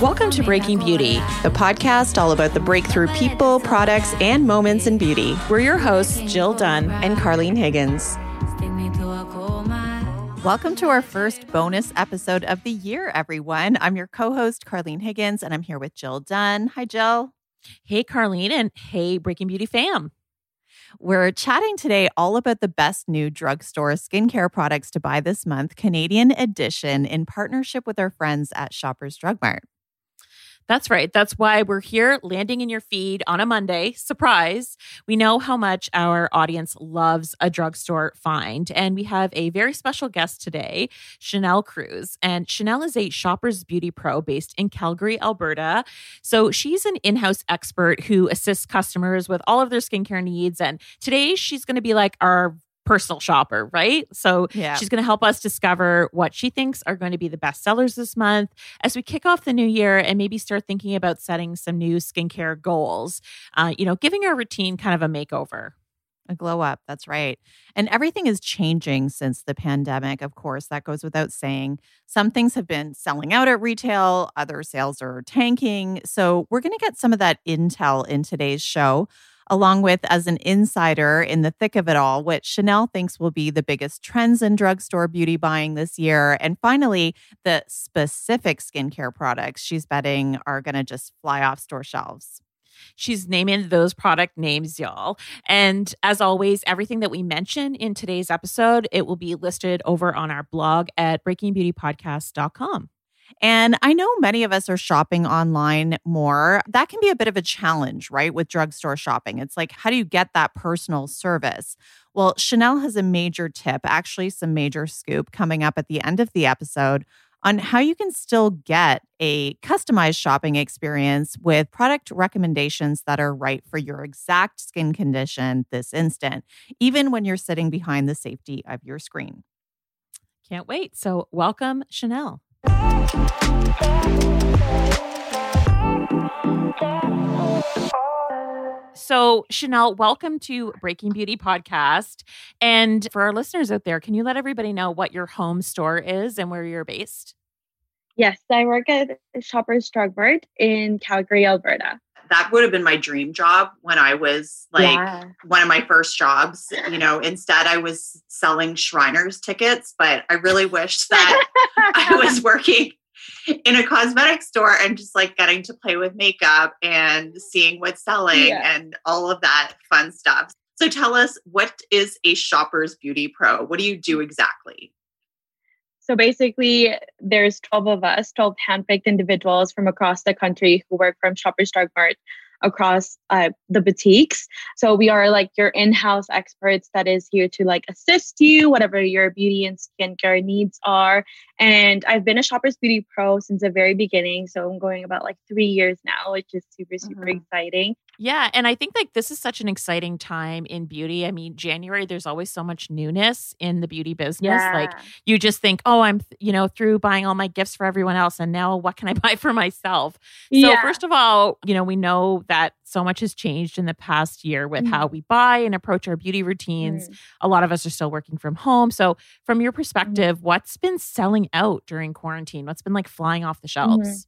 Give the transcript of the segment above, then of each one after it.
Welcome to Breaking Beauty, the podcast all about the breakthrough people, products, and moments in beauty. We're your hosts, Jill Dunn and Carlene Higgins. Welcome to our first bonus episode of the year, everyone. I'm your co host, Carlene Higgins, and I'm here with Jill Dunn. Hi, Jill. Hey, Carlene, and hey, Breaking Beauty fam. We're chatting today all about the best new drugstore skincare products to buy this month, Canadian edition, in partnership with our friends at Shoppers Drug Mart. That's right. That's why we're here landing in your feed on a Monday. Surprise. We know how much our audience loves a drugstore find. And we have a very special guest today, Chanel Cruz. And Chanel is a Shoppers Beauty Pro based in Calgary, Alberta. So she's an in house expert who assists customers with all of their skincare needs. And today she's going to be like our personal shopper, right? So yeah. she's going to help us discover what she thinks are going to be the best sellers this month as we kick off the new year and maybe start thinking about setting some new skincare goals. Uh, you know, giving our routine kind of a makeover. A glow up. That's right. And everything is changing since the pandemic. Of course, that goes without saying. Some things have been selling out at retail, other sales are tanking. So, we're going to get some of that intel in today's show along with as an insider in the thick of it all, what Chanel thinks will be the biggest trends in drugstore beauty buying this year. And finally, the specific skincare products she's betting are going to just fly off store shelves. She's naming those product names, y'all. And as always, everything that we mention in today's episode, it will be listed over on our blog at breakingbeautypodcast.com. And I know many of us are shopping online more. That can be a bit of a challenge, right? With drugstore shopping. It's like, how do you get that personal service? Well, Chanel has a major tip, actually, some major scoop coming up at the end of the episode on how you can still get a customized shopping experience with product recommendations that are right for your exact skin condition this instant, even when you're sitting behind the safety of your screen. Can't wait. So, welcome, Chanel. So, Chanel, welcome to Breaking Beauty Podcast. And for our listeners out there, can you let everybody know what your home store is and where you're based? Yes, I work at Shoppers Drug Mart in Calgary, Alberta that would have been my dream job when I was like yeah. one of my first jobs. You know, instead I was selling Shriners tickets, but I really wish that I was working in a cosmetic store and just like getting to play with makeup and seeing what's selling yeah. and all of that fun stuff. So tell us what is a shopper's beauty pro? What do you do exactly? So basically, there's 12 of us, 12 handpicked individuals from across the country who work from Shoppers Drug Mart across uh, the boutiques. So we are like your in-house experts that is here to like assist you, whatever your beauty and skincare needs are. And I've been a Shoppers Beauty Pro since the very beginning. So I'm going about like three years now, which is super, super mm-hmm. exciting. Yeah. And I think like this is such an exciting time in beauty. I mean, January, there's always so much newness in the beauty business. Yeah. Like you just think, oh, I'm, you know, through buying all my gifts for everyone else. And now what can I buy for myself? So, Yeah. first of all, you know, we know that so much has changed in the past year with Mhm. how we buy and approach our beauty routines. Mm. A lot of us are still working from home. So, from your perspective, what's been selling out during quarantine? What's been like flying off the shelves?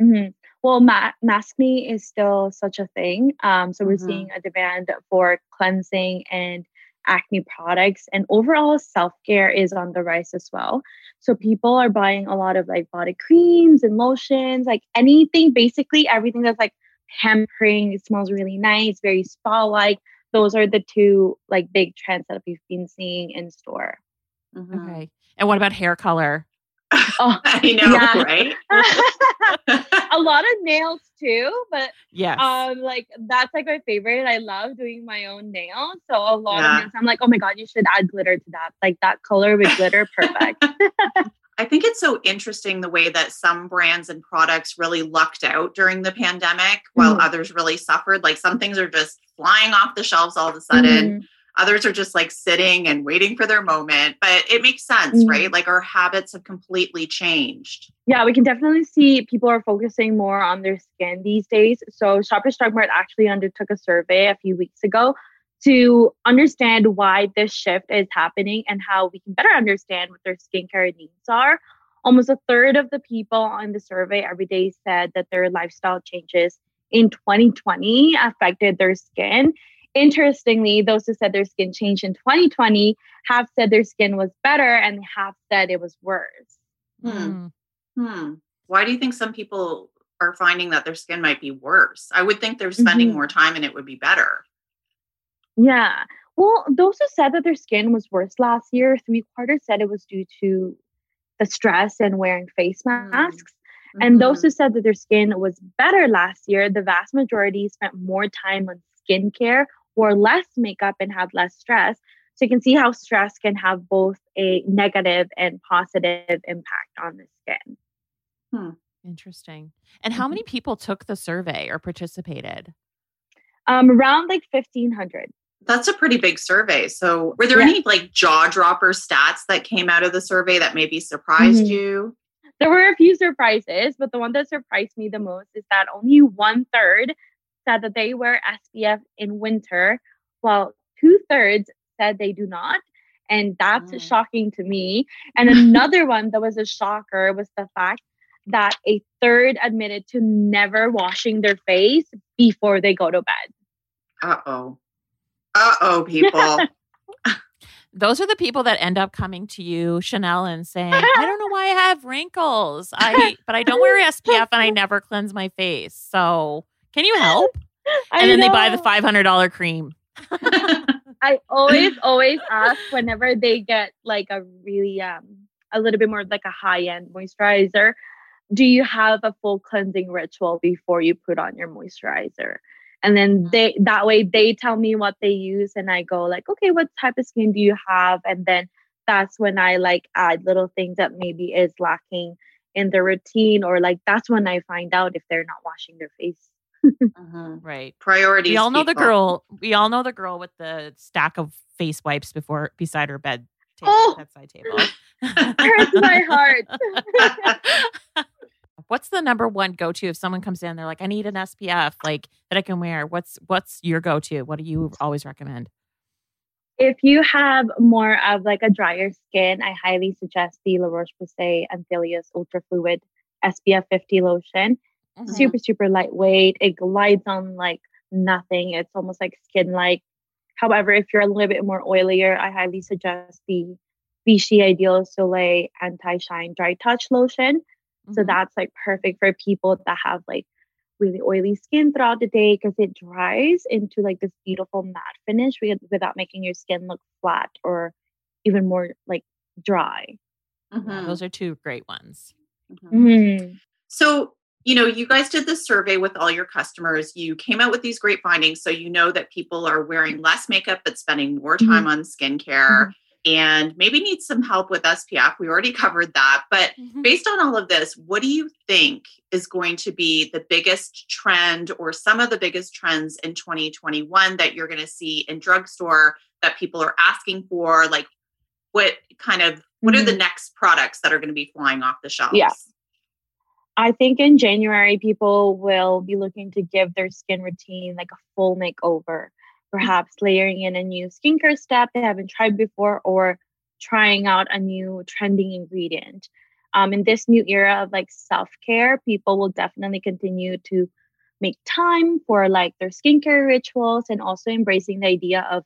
Mhm. Well, ma- maskne is still such a thing. Um, so we're Mhm. seeing a demand for cleansing and acne products, and overall self care is on the rise as well. So people are buying a lot of like body creams and lotions, like anything, basically everything that's like pampering. It smells really nice, very spa like. Those are the two like big trends that we've been seeing in store. Mhm. Okay. And what about hair color? Oh, I know, Yeah. right? a lot of nails too, but yeah, um like that's like my favorite i love doing my own nails so a lot Yeah. of nails i'm like oh my god you should add glitter to that like that color with glitter perfect I think it's so interesting the way that some brands and products really lucked out during the pandemic while Mhm. others really suffered. Like some things are just flying off the shelves all of a sudden. Mhm. Others are just like sitting and waiting for their moment. But it makes sense, Mhm. right? Like our habits have completely changed. yeah we can definitely see people are focusing more on their skin these days so shoppers drug mart actually undertook a survey a few weeks ago to understand why this shift is happening and how we can better understand what their skincare needs are almost a third of the people on the survey every day said that their lifestyle changes in 2020 affected their skin. Interestingly, those who said their skin changed in 2020 have said their skin was better and have said it was worse. Hmm. Mm. Hmm. Why do you think some people are finding that their skin might be worse? I would think they're spending Mhm. more time and it would be better. Yeah. Well, those who said that their skin was worse last year, three quarters said it was due to the stress and wearing face Mm. masks. And those who said that their skin was better last year, the vast majority spent more time on skincare, wore less makeup, and had less stress. So you can see how stress can have both a negative and positive impact on the skin. Interesting. And how many people took the survey or participated? Um, around like 1500. That's a pretty big survey. So, were there Yeah. any like jaw dropper stats that came out of the survey that maybe surprised Mhm. you? There were a few surprises, but the one that surprised me the most is that only one third said that they wear SPF in winter, while two thirds said they do not. And that's Mm. shocking to me. And another one that was a shocker was the fact that a third admitted to never washing their face before they go to bed. Uh oh. Uh oh, people. Those are the people that end up coming to you, Chanel, and saying, I don't know why I have wrinkles. I but I don't wear SPF and I never cleanse my face. So can you help? I And then they buy the five hundred dollar cream. I always, always ask whenever they get like a really um a little bit more like a high end moisturizer, do you have a full cleansing ritual before you put on your moisturizer? And then they that way they tell me what they use and I go like, okay, what type of skin do you have? And then that's when I like add little things that maybe is lacking in their routine or like that's when I find out if they're not washing their face. Mhm. Right. Priorities. We all know the girl. We all know the girl with the stack of face wipes before beside her bed table, Oh! bedside table. Hurts my heart. What's the number one go to if someone comes in? They're like, I need an SPF like that I can wear. What's what's your go to? What do you always recommend? If you have more of like a drier skin, I highly suggest the La Roche Posay Anthelios Ultra Fluid SPF 50 lotion. Mhm. Super, super lightweight. It glides on like nothing. It's almost like skin like. However, if you're a little bit more oilier, I highly suggest the Vichy Ideal Soleil Anti Shine Dry Touch Lotion. So Mhm. that's like perfect for people that have like really oily skin throughout the day because it dries into like this beautiful matte finish without making your skin look flat or even more like dry. Yeah, Mhm. those are two great ones. Mhm. Mhm. So, you know, you guys did this survey with all your customers. You came out with these great findings. So, you know that people are wearing less makeup but spending more time on skincare. and maybe need some help with SPF. We already covered that. But mm-hmm. based on all of this, what do you think is going to be the biggest trend or some of the biggest trends in 2021 that you're going to see in drugstore that people are asking for? Like, what kind of what mm-hmm. are the mm-hmm. next products that are going to be flying off the shelves? Yeah. I think in January, people will be looking to give their skin routine like a full makeover perhaps layering in a new skincare step they haven't tried before or trying out a new trending ingredient. Um, in this new era of like self care, people will definitely continue to make time for like their skincare rituals and also embracing the idea of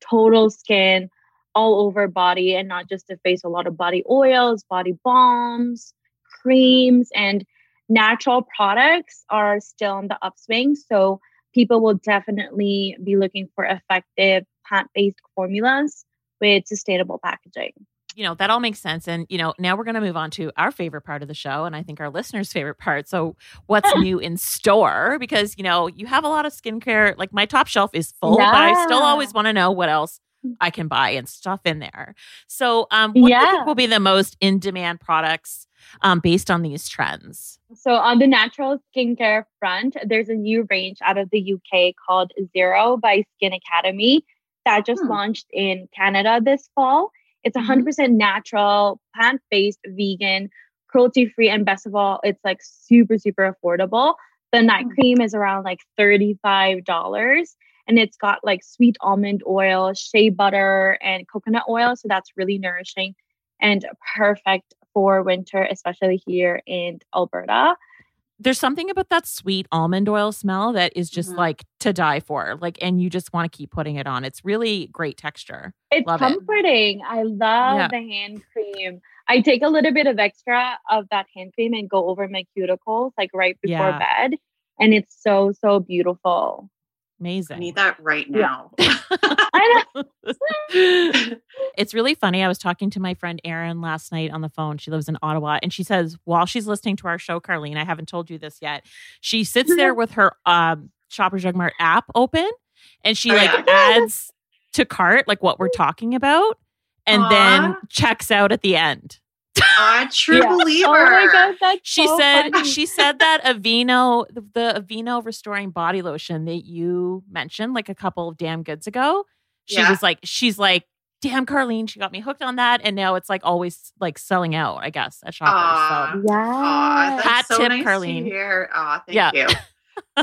total skin all over body and not just the face, a lot of body oils, body balms, creams, and natural products are still on the upswing. So people will definitely be looking for effective plant based formulas with sustainable packaging. You know, that all makes sense. And, you know, now we're going to move on to our favorite part of the show. And I think our listeners' favorite part. So, what's new in store? Because, you know, you have a lot of skincare. Like my top shelf is full, yeah. but I still always want to know what else I can buy and stuff in there. So, um, what yeah. do you think will be the most in demand products um, based on these trends? So, on the natural skincare front, there's a new range out of the UK called Zero by Skin Academy that just hmm. launched in Canada this fall. It's 100% mm-hmm. natural, plant based, vegan, cruelty free, and best of all, it's like super, super affordable. The night hmm. cream is around like $35 and it's got like sweet almond oil, shea butter, and coconut oil. So that's really nourishing and perfect for winter, especially here in Alberta. There's something about that sweet almond oil smell that is just mm-hmm. like to die for. Like, and you just want to keep putting it on. It's really great texture. It's love comforting. It. I love yeah. the hand cream. I take a little bit of extra of that hand cream and go over my cuticles like right before yeah. bed. And it's so, so beautiful. Amazing. I need that right now. Yeah. I know. it's really funny. I was talking to my friend Erin last night on the phone. She lives in Ottawa, and she says while she's listening to our show, Carlene, I haven't told you this yet. She sits there with her um, Shoppers Drug Mart app open, and she like adds to cart like what we're talking about, and Aww. then checks out at the end. A true yeah. believer. Oh my god, that's she so said funny. she said that Aveeno, the, the Aveeno restoring body lotion that you mentioned like a couple of damn goods ago. She yeah. was like, she's like, damn, Carlene, she got me hooked on that, and now it's like always like selling out. I guess at shoppers. so yeah, hat so tip, nice Carlene. Here, thank yeah. you.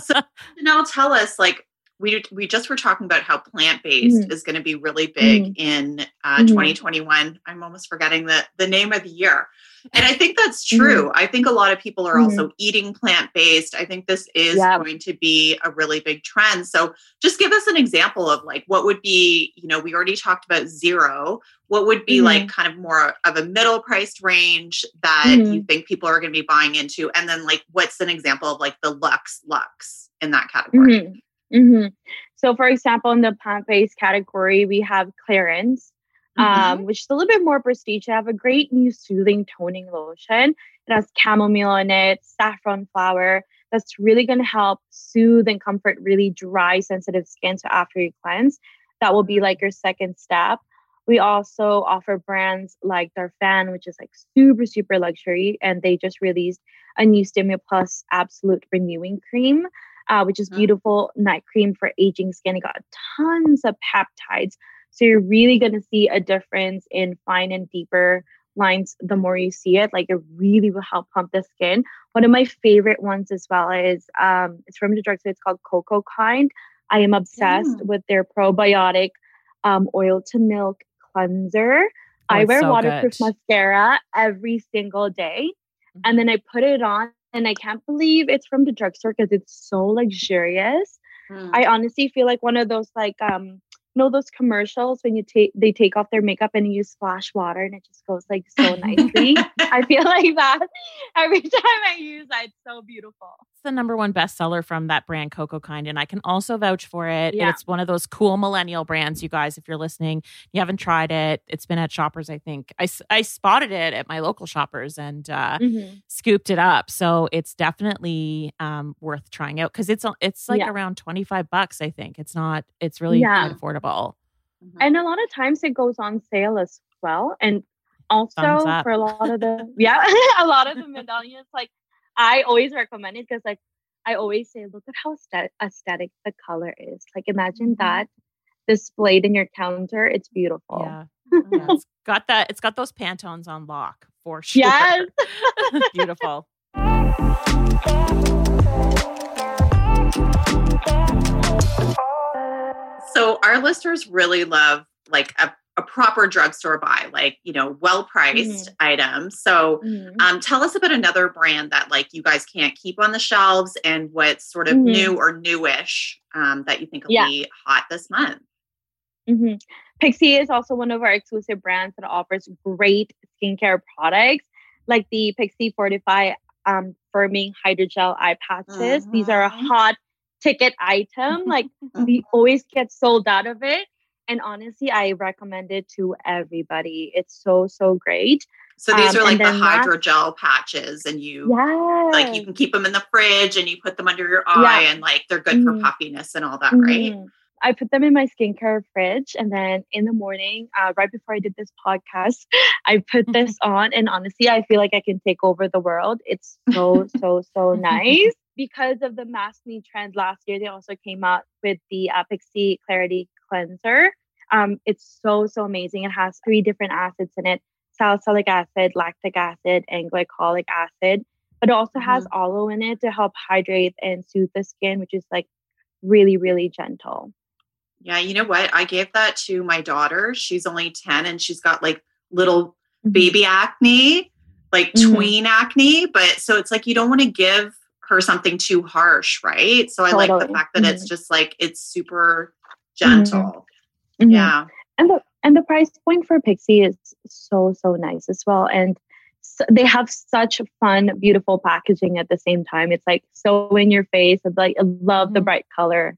so now tell us like we we just were talking about how plant based mm. is going to be really big mm. in uh, mm. 2021. I'm almost forgetting the the name of the year, and I think that's true. I think a lot of people are also mm-hmm. eating plant based. I think this is going to be a really big trend. So just give us an example of like what would be. You know, we already talked about zero. What would be like mm-hmm. kind of more of a middle priced range that you mm-hmm. think people are going to be buying into, and then like what's an example of like the Lux Lux in that category? Mm-hmm. So, for example, in the plant based category, we have Clarins, um, mm-hmm. um, which is a little bit more prestige. I have a great new soothing toning lotion. It has chamomile in it, saffron flower. That's really going to help soothe and comfort really dry, sensitive skin. So, after you cleanse, that will be like your second step. We also offer brands like Darphin, which is like super, super luxury. And they just released a new Stimuplus Absolute Renewing Cream uh, which is mm-hmm. beautiful night cream for aging skin. It got tons of peptides. So you're really going to see a difference in fine and deeper lines the more you see it. Like it really will help pump the skin. One of my favorite ones as well is um, it's from the drugstore. It's called Coco Kind. I am obsessed mm. with their probiotic um, oil to milk cleanser. Oh, I wear so waterproof good. mascara every single day. Mm-hmm. And then I put it on and I can't believe it's from the drugstore because it's so luxurious. Mm. I honestly feel like one of those like um know those commercials when you take they take off their makeup and you splash water and it just goes like so nicely. I feel like that every time I use it. It's so beautiful the number one bestseller from that brand, Coco Kind, and I can also vouch for it. Yeah. It's one of those cool millennial brands, you guys. If you're listening, you haven't tried it. It's been at Shoppers, I think. I, I spotted it at my local Shoppers and uh, mm-hmm. scooped it up. So it's definitely um, worth trying out because it's it's like yeah. around twenty five bucks. I think it's not. It's really yeah. affordable. Mm-hmm. And a lot of times it goes on sale as well. And also for a lot of the yeah, a lot of the medallions, like I always recommend it because like I always say, look at how aesthetic the color is. Like imagine mm-hmm. that displayed in your counter. It's beautiful. Yeah. yeah. it's got that. It's got those Pantones on lock for sure. Yes. beautiful. So our listeners really love like a, a proper drugstore buy, like you know, well priced mm-hmm. items. So mm-hmm. um, tell us about another brand that like you guys can't keep on the shelves and what's sort of mm-hmm. new or newish um, that you think will yeah. be hot this month. Mm-hmm. Pixi is also one of our exclusive brands that offers great skincare products, like the Pixi Fortify um, firming hydrogel eye patches. These are a hot ticket item. Like we always get sold out of it. And honestly, I recommend it to everybody. It's so, so great. So these um, are like the hydrogel patches, and you yes. like you can keep them in the fridge and you put them under your eye, yeah. and like they're good mm-hmm. for puffiness and all that, mm-hmm. right? I put them in my skincare fridge, and then in the morning, uh, right before I did this podcast, I put this on, and honestly, I feel like I can take over the world. It's so so so nice because of the maskne trend last year, they also came out with the uh, Clarity Cleanser. Um, it's so, so amazing. It has three different acids in it salicylic acid, lactic acid, and glycolic acid. But it also has mm-hmm. aloe in it to help hydrate and soothe the skin, which is like really, really gentle. Yeah, you know what? I gave that to my daughter. She's only 10 and she's got like little mm-hmm. baby acne, like mm-hmm. tween acne. But so it's like you don't want to give her something too harsh, right? So totally. I like the fact that mm-hmm. it's just like it's super gentle. Mm-hmm. Yeah. And the and the price point for Pixi is so so nice as well and so they have such fun beautiful packaging at the same time. It's like so in your face. It's like I love mm-hmm. the bright color.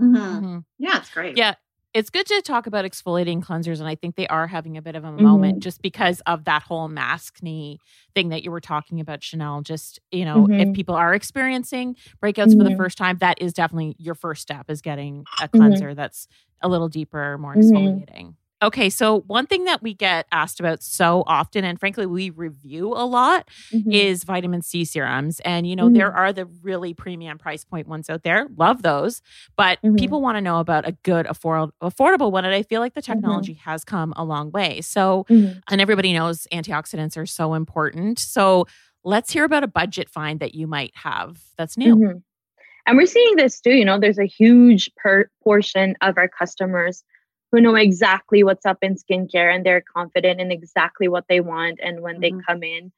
Mm-hmm. mm-hmm. Yeah, it's great. Yeah, it's good to talk about exfoliating cleansers and i think they are having a bit of a moment mm-hmm. just because of that whole maskne thing that you were talking about chanel just you know mm-hmm. if people are experiencing breakouts mm-hmm. for the mm-hmm. first time that is definitely your first step is getting a mm-hmm. cleanser that's a little deeper more mm-hmm. exfoliating Okay, so one thing that we get asked about so often, and frankly, we review a lot, mm-hmm. is vitamin C serums. And, you know, mm-hmm. there are the really premium price point ones out there. Love those. But mm-hmm. people want to know about a good, afford- affordable one. And I feel like the mm-hmm. technology has come a long way. So, mm-hmm. and everybody knows antioxidants are so important. So, let's hear about a budget find that you might have that's new. Mm-hmm. And we're seeing this too. You know, there's a huge per- portion of our customers who know exactly what's up in skincare and they're confident in exactly what they want. And when mm-hmm. they come in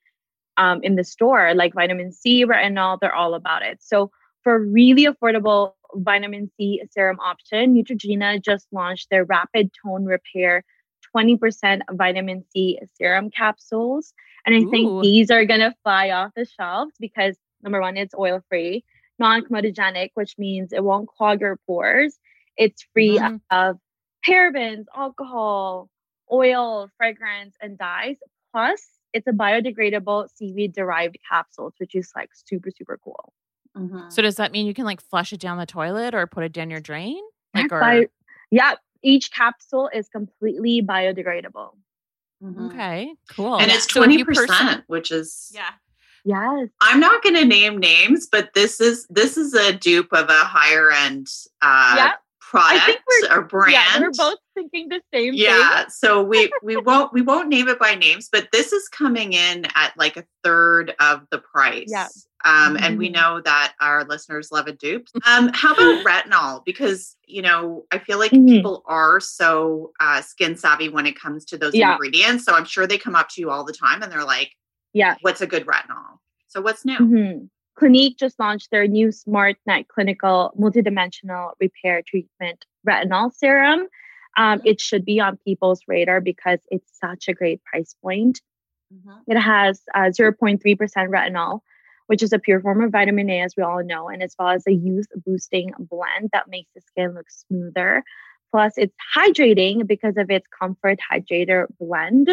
um, in the store, like vitamin C, retinol, they're all about it. So for really affordable vitamin C serum option, Neutrogena just launched their Rapid Tone Repair 20% vitamin C serum capsules. And I Ooh. think these are going to fly off the shelves because number one, it's oil free, non comedogenic, which means it won't clog your pores. It's free mm-hmm. of parabens, alcohol, oil, fragrance, and dyes. Plus, it's a biodegradable seaweed derived capsules, which is like super, super cool. Mm-hmm. So, does that mean you can like flush it down the toilet or put it down your drain? Like, or... Bi- yeah, each capsule is completely biodegradable. Mm-hmm. Okay, cool. And it's 20%, so which is yeah. Yes. I'm not going to name names, but this is this is a dupe of a higher end uh yep product or brand. Yeah, we're both thinking the same thing. yeah, thing. so we we won't we won't name it by names, but this is coming in at like a third of the price. Yeah. Um, mm-hmm. and we mm-hmm. know that our listeners love a dupe. Um, how about retinol? Because you know, I feel like mm-hmm. people are so uh, skin savvy when it comes to those yeah. ingredients. So I'm sure they come up to you all the time and they're like, "Yeah, what's a good retinol?" So what's new? Mm-hmm. Clinique just launched their new SmartNet Clinical Multidimensional Repair Treatment Retinol Serum. Um, it should be on people's radar because it's such a great price point. Mm-hmm. It has uh, 0.3% retinol, which is a pure form of vitamin A, as we all know, and as well as a youth boosting blend that makes the skin look smoother. Plus, it's hydrating because of its comfort hydrator blend.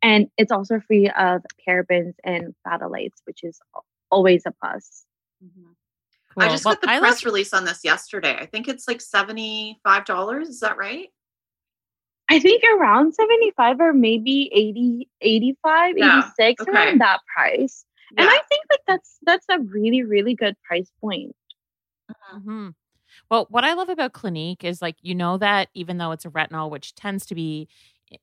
And it's also free of parabens and phthalates, which is always a plus. Mm-hmm. Cool. I just well, got the I press release on this yesterday. I think it's like $75. Is that right? I think around 75 or maybe 80, 85, yeah. 86, okay. around that price. Yeah. And I think like that's that's a really, really good price point. Mm-hmm. Well, what I love about Clinique is like you know that even though it's a retinol, which tends to be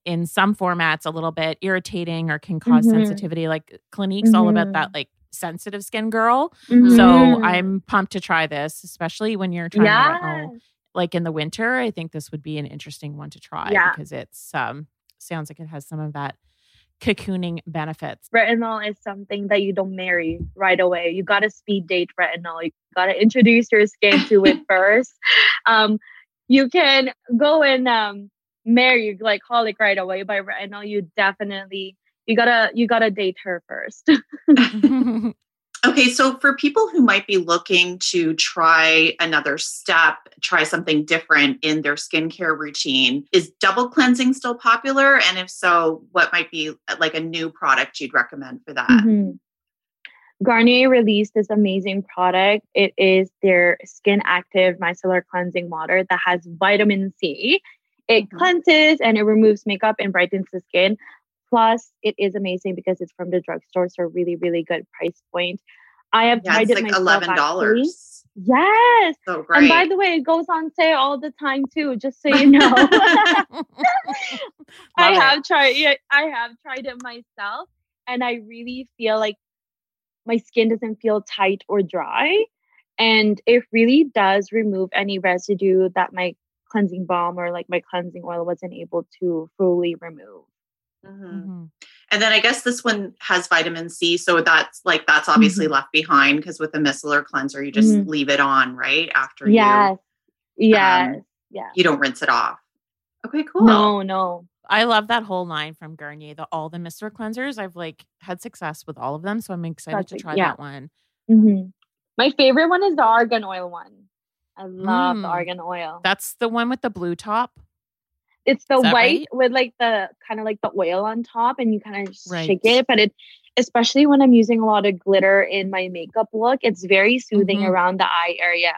in some formats a little bit irritating or can because mm-hmm. sensitivity, like Clinique's mm-hmm. all about that mm-hmm. like sensitive skin girl. Mm-hmm. So I'm pumped to try this, especially when you're trying retinol like in the winter. I think this would be an interesting one to try yeah. because it's um sounds like it has some of that cocooning benefits. Retinol is something that you don't marry right away. You got to speed date retinol. You got to introduce your skin to it first. Um, you can go and um, marry glycolic right away by retinol. You definitely you gotta you gotta date her first. Okay, so for people who might be looking to try another step, try something different in their skincare routine, is double cleansing still popular? And if so, what might be like a new product you'd recommend for that? Mm-hmm. Garnier released this amazing product. It is their Skin Active Micellar Cleansing Water that has vitamin C. It mm-hmm. cleanses and it removes makeup and brightens the skin. Plus, it is amazing because it's from the drugstore, so really, really good price point. I have yeah, tried it like myself. Eleven dollars. Yes. So great. And by the way, it goes on sale all the time too. Just so you know, I have it. tried. Yeah, I have tried it myself, and I really feel like my skin doesn't feel tight or dry, and it really does remove any residue that my cleansing balm or like my cleansing oil wasn't able to fully remove. Mm-hmm. Mm-hmm. And then I guess this one has vitamin C, so that's like that's obviously mm-hmm. left behind because with the micellar cleanser, you just mm-hmm. leave it on right after yes. you. Yes. Um, yeah. You don't rinse it off. Okay. Cool. No. No. I love that whole line from Garnier. The all the micellar cleansers. I've like had success with all of them, so I'm excited to try yeah. that one. Mm-hmm. My favorite one is the argan oil one. I love mm. the argan oil. That's the one with the blue top. It's the white right? with like the kind of like the oil on top, and you kind of right. shake it. But it, especially when I'm using a lot of glitter in my makeup look, it's very soothing mm-hmm. around the eye area.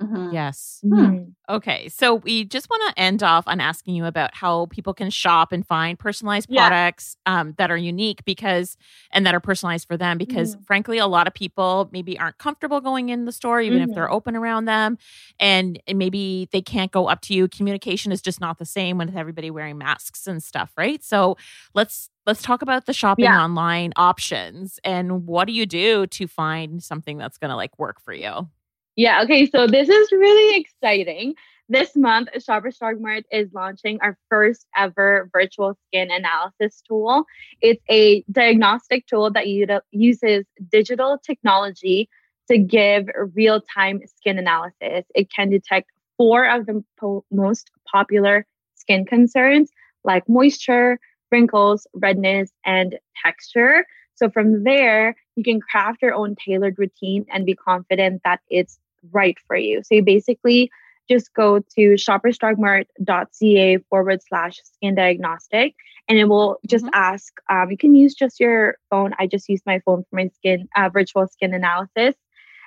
Mm-hmm. Yes. Mm-hmm. Okay. So we just want to end off on asking you about how people can shop and find personalized products um, that are unique because, and that are personalized for them because, mm-hmm. frankly, a lot of people maybe aren't comfortable going in the store, even if they're mm-hmm. open around them. And, and maybe they can't go up to you. Communication is just not the same with everybody wearing masks and stuff, right? So let's let's talk about the shopping yeah. online options and what do you do to find something that's going to like work for you yeah, okay, so this is really exciting. This month, Shoppers Drug Mart is launching our first ever virtual skin analysis tool. It's a diagnostic tool that uses digital technology to give real time skin analysis. It can detect four of the po- most popular skin concerns like moisture, wrinkles, redness, and texture. So from there, you can craft your own tailored routine and be confident that it's right for you. So you basically just go to shoppersdrugmart.ca forward slash skin diagnostic and it will just mm-hmm. ask um, you can use just your phone i just used my phone for my skin uh, virtual skin analysis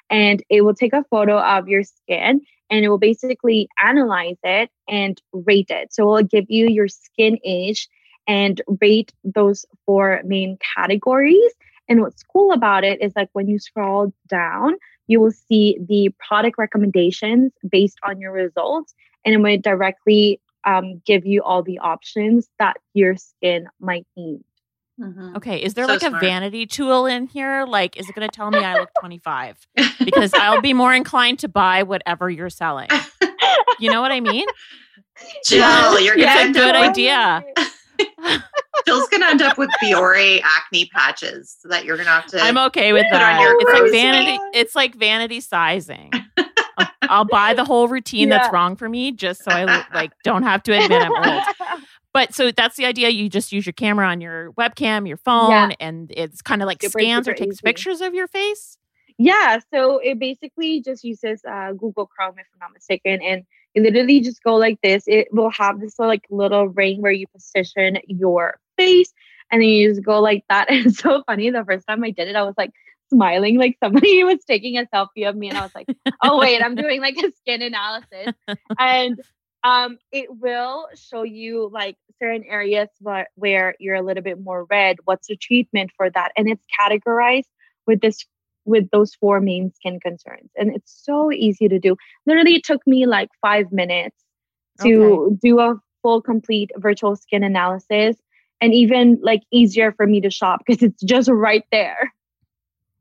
and it will take a photo of your skin and it will basically analyze it and rate it so it will give you your skin age and rate those four main categories and what's cool about it is like when you scroll down you will see the product recommendations based on your results, and it might directly um, give you all the options that your skin might need. Mm-hmm. Okay, is there so like smart. a vanity tool in here? Like, is it going to tell me I look 25? Because I'll be more inclined to buy whatever you're selling. You know what I mean? Jill, you're yeah, a good idea. Jill's gonna end up with Biore acne patches that you're gonna have to. I'm okay with that. it's like vanity. It's like vanity sizing. I'll, I'll, buy the whole routine yeah. that's wrong for me just so I like don't have to admit I'm old. But so that's the idea. You just use your camera on your webcam, your phone, yeah. and it's kind of like super, scans super or takes easy. pictures of your face. Yeah, so it basically just uses uh, Google Chrome, if I'm not mistaken, and you literally just go like this. It will have this like little ring where you position your face and then you just go like that. And it's so funny. The first time I did it, I was like smiling like somebody was taking a selfie of me and I was like, oh wait, I'm doing like a skin analysis. And Um, it will show you like certain areas where, where you're a little bit more red. What's the treatment for that? And it's categorized with this with those four main skin concerns. And it's so easy to do. Literally it took me like five minutes to okay. do a full complete virtual skin analysis and even like easier for me to shop because it's just right there.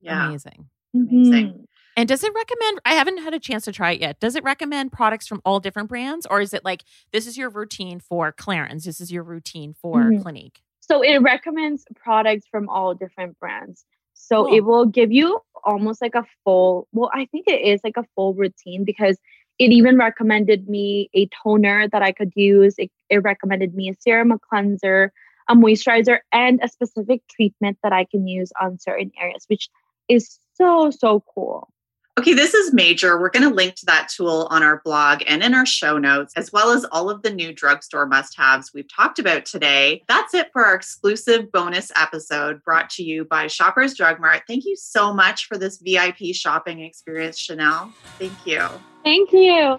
Yeah. Amazing. Amazing. Mm-hmm. And does it recommend? I haven't had a chance to try it yet. Does it recommend products from all different brands, or is it like this is your routine for Clarins, this is your routine for mm-hmm. Clinique? So it recommends products from all different brands. So cool. it will give you almost like a full. Well, I think it is like a full routine because it even recommended me a toner that I could use. It, it recommended me a serum, a cleanser, a moisturizer, and a specific treatment that I can use on certain areas, which is so so cool. Okay, this is major. We're going to link to that tool on our blog and in our show notes, as well as all of the new drugstore must haves we've talked about today. That's it for our exclusive bonus episode brought to you by Shoppers Drug Mart. Thank you so much for this VIP shopping experience, Chanel. Thank you. Thank you.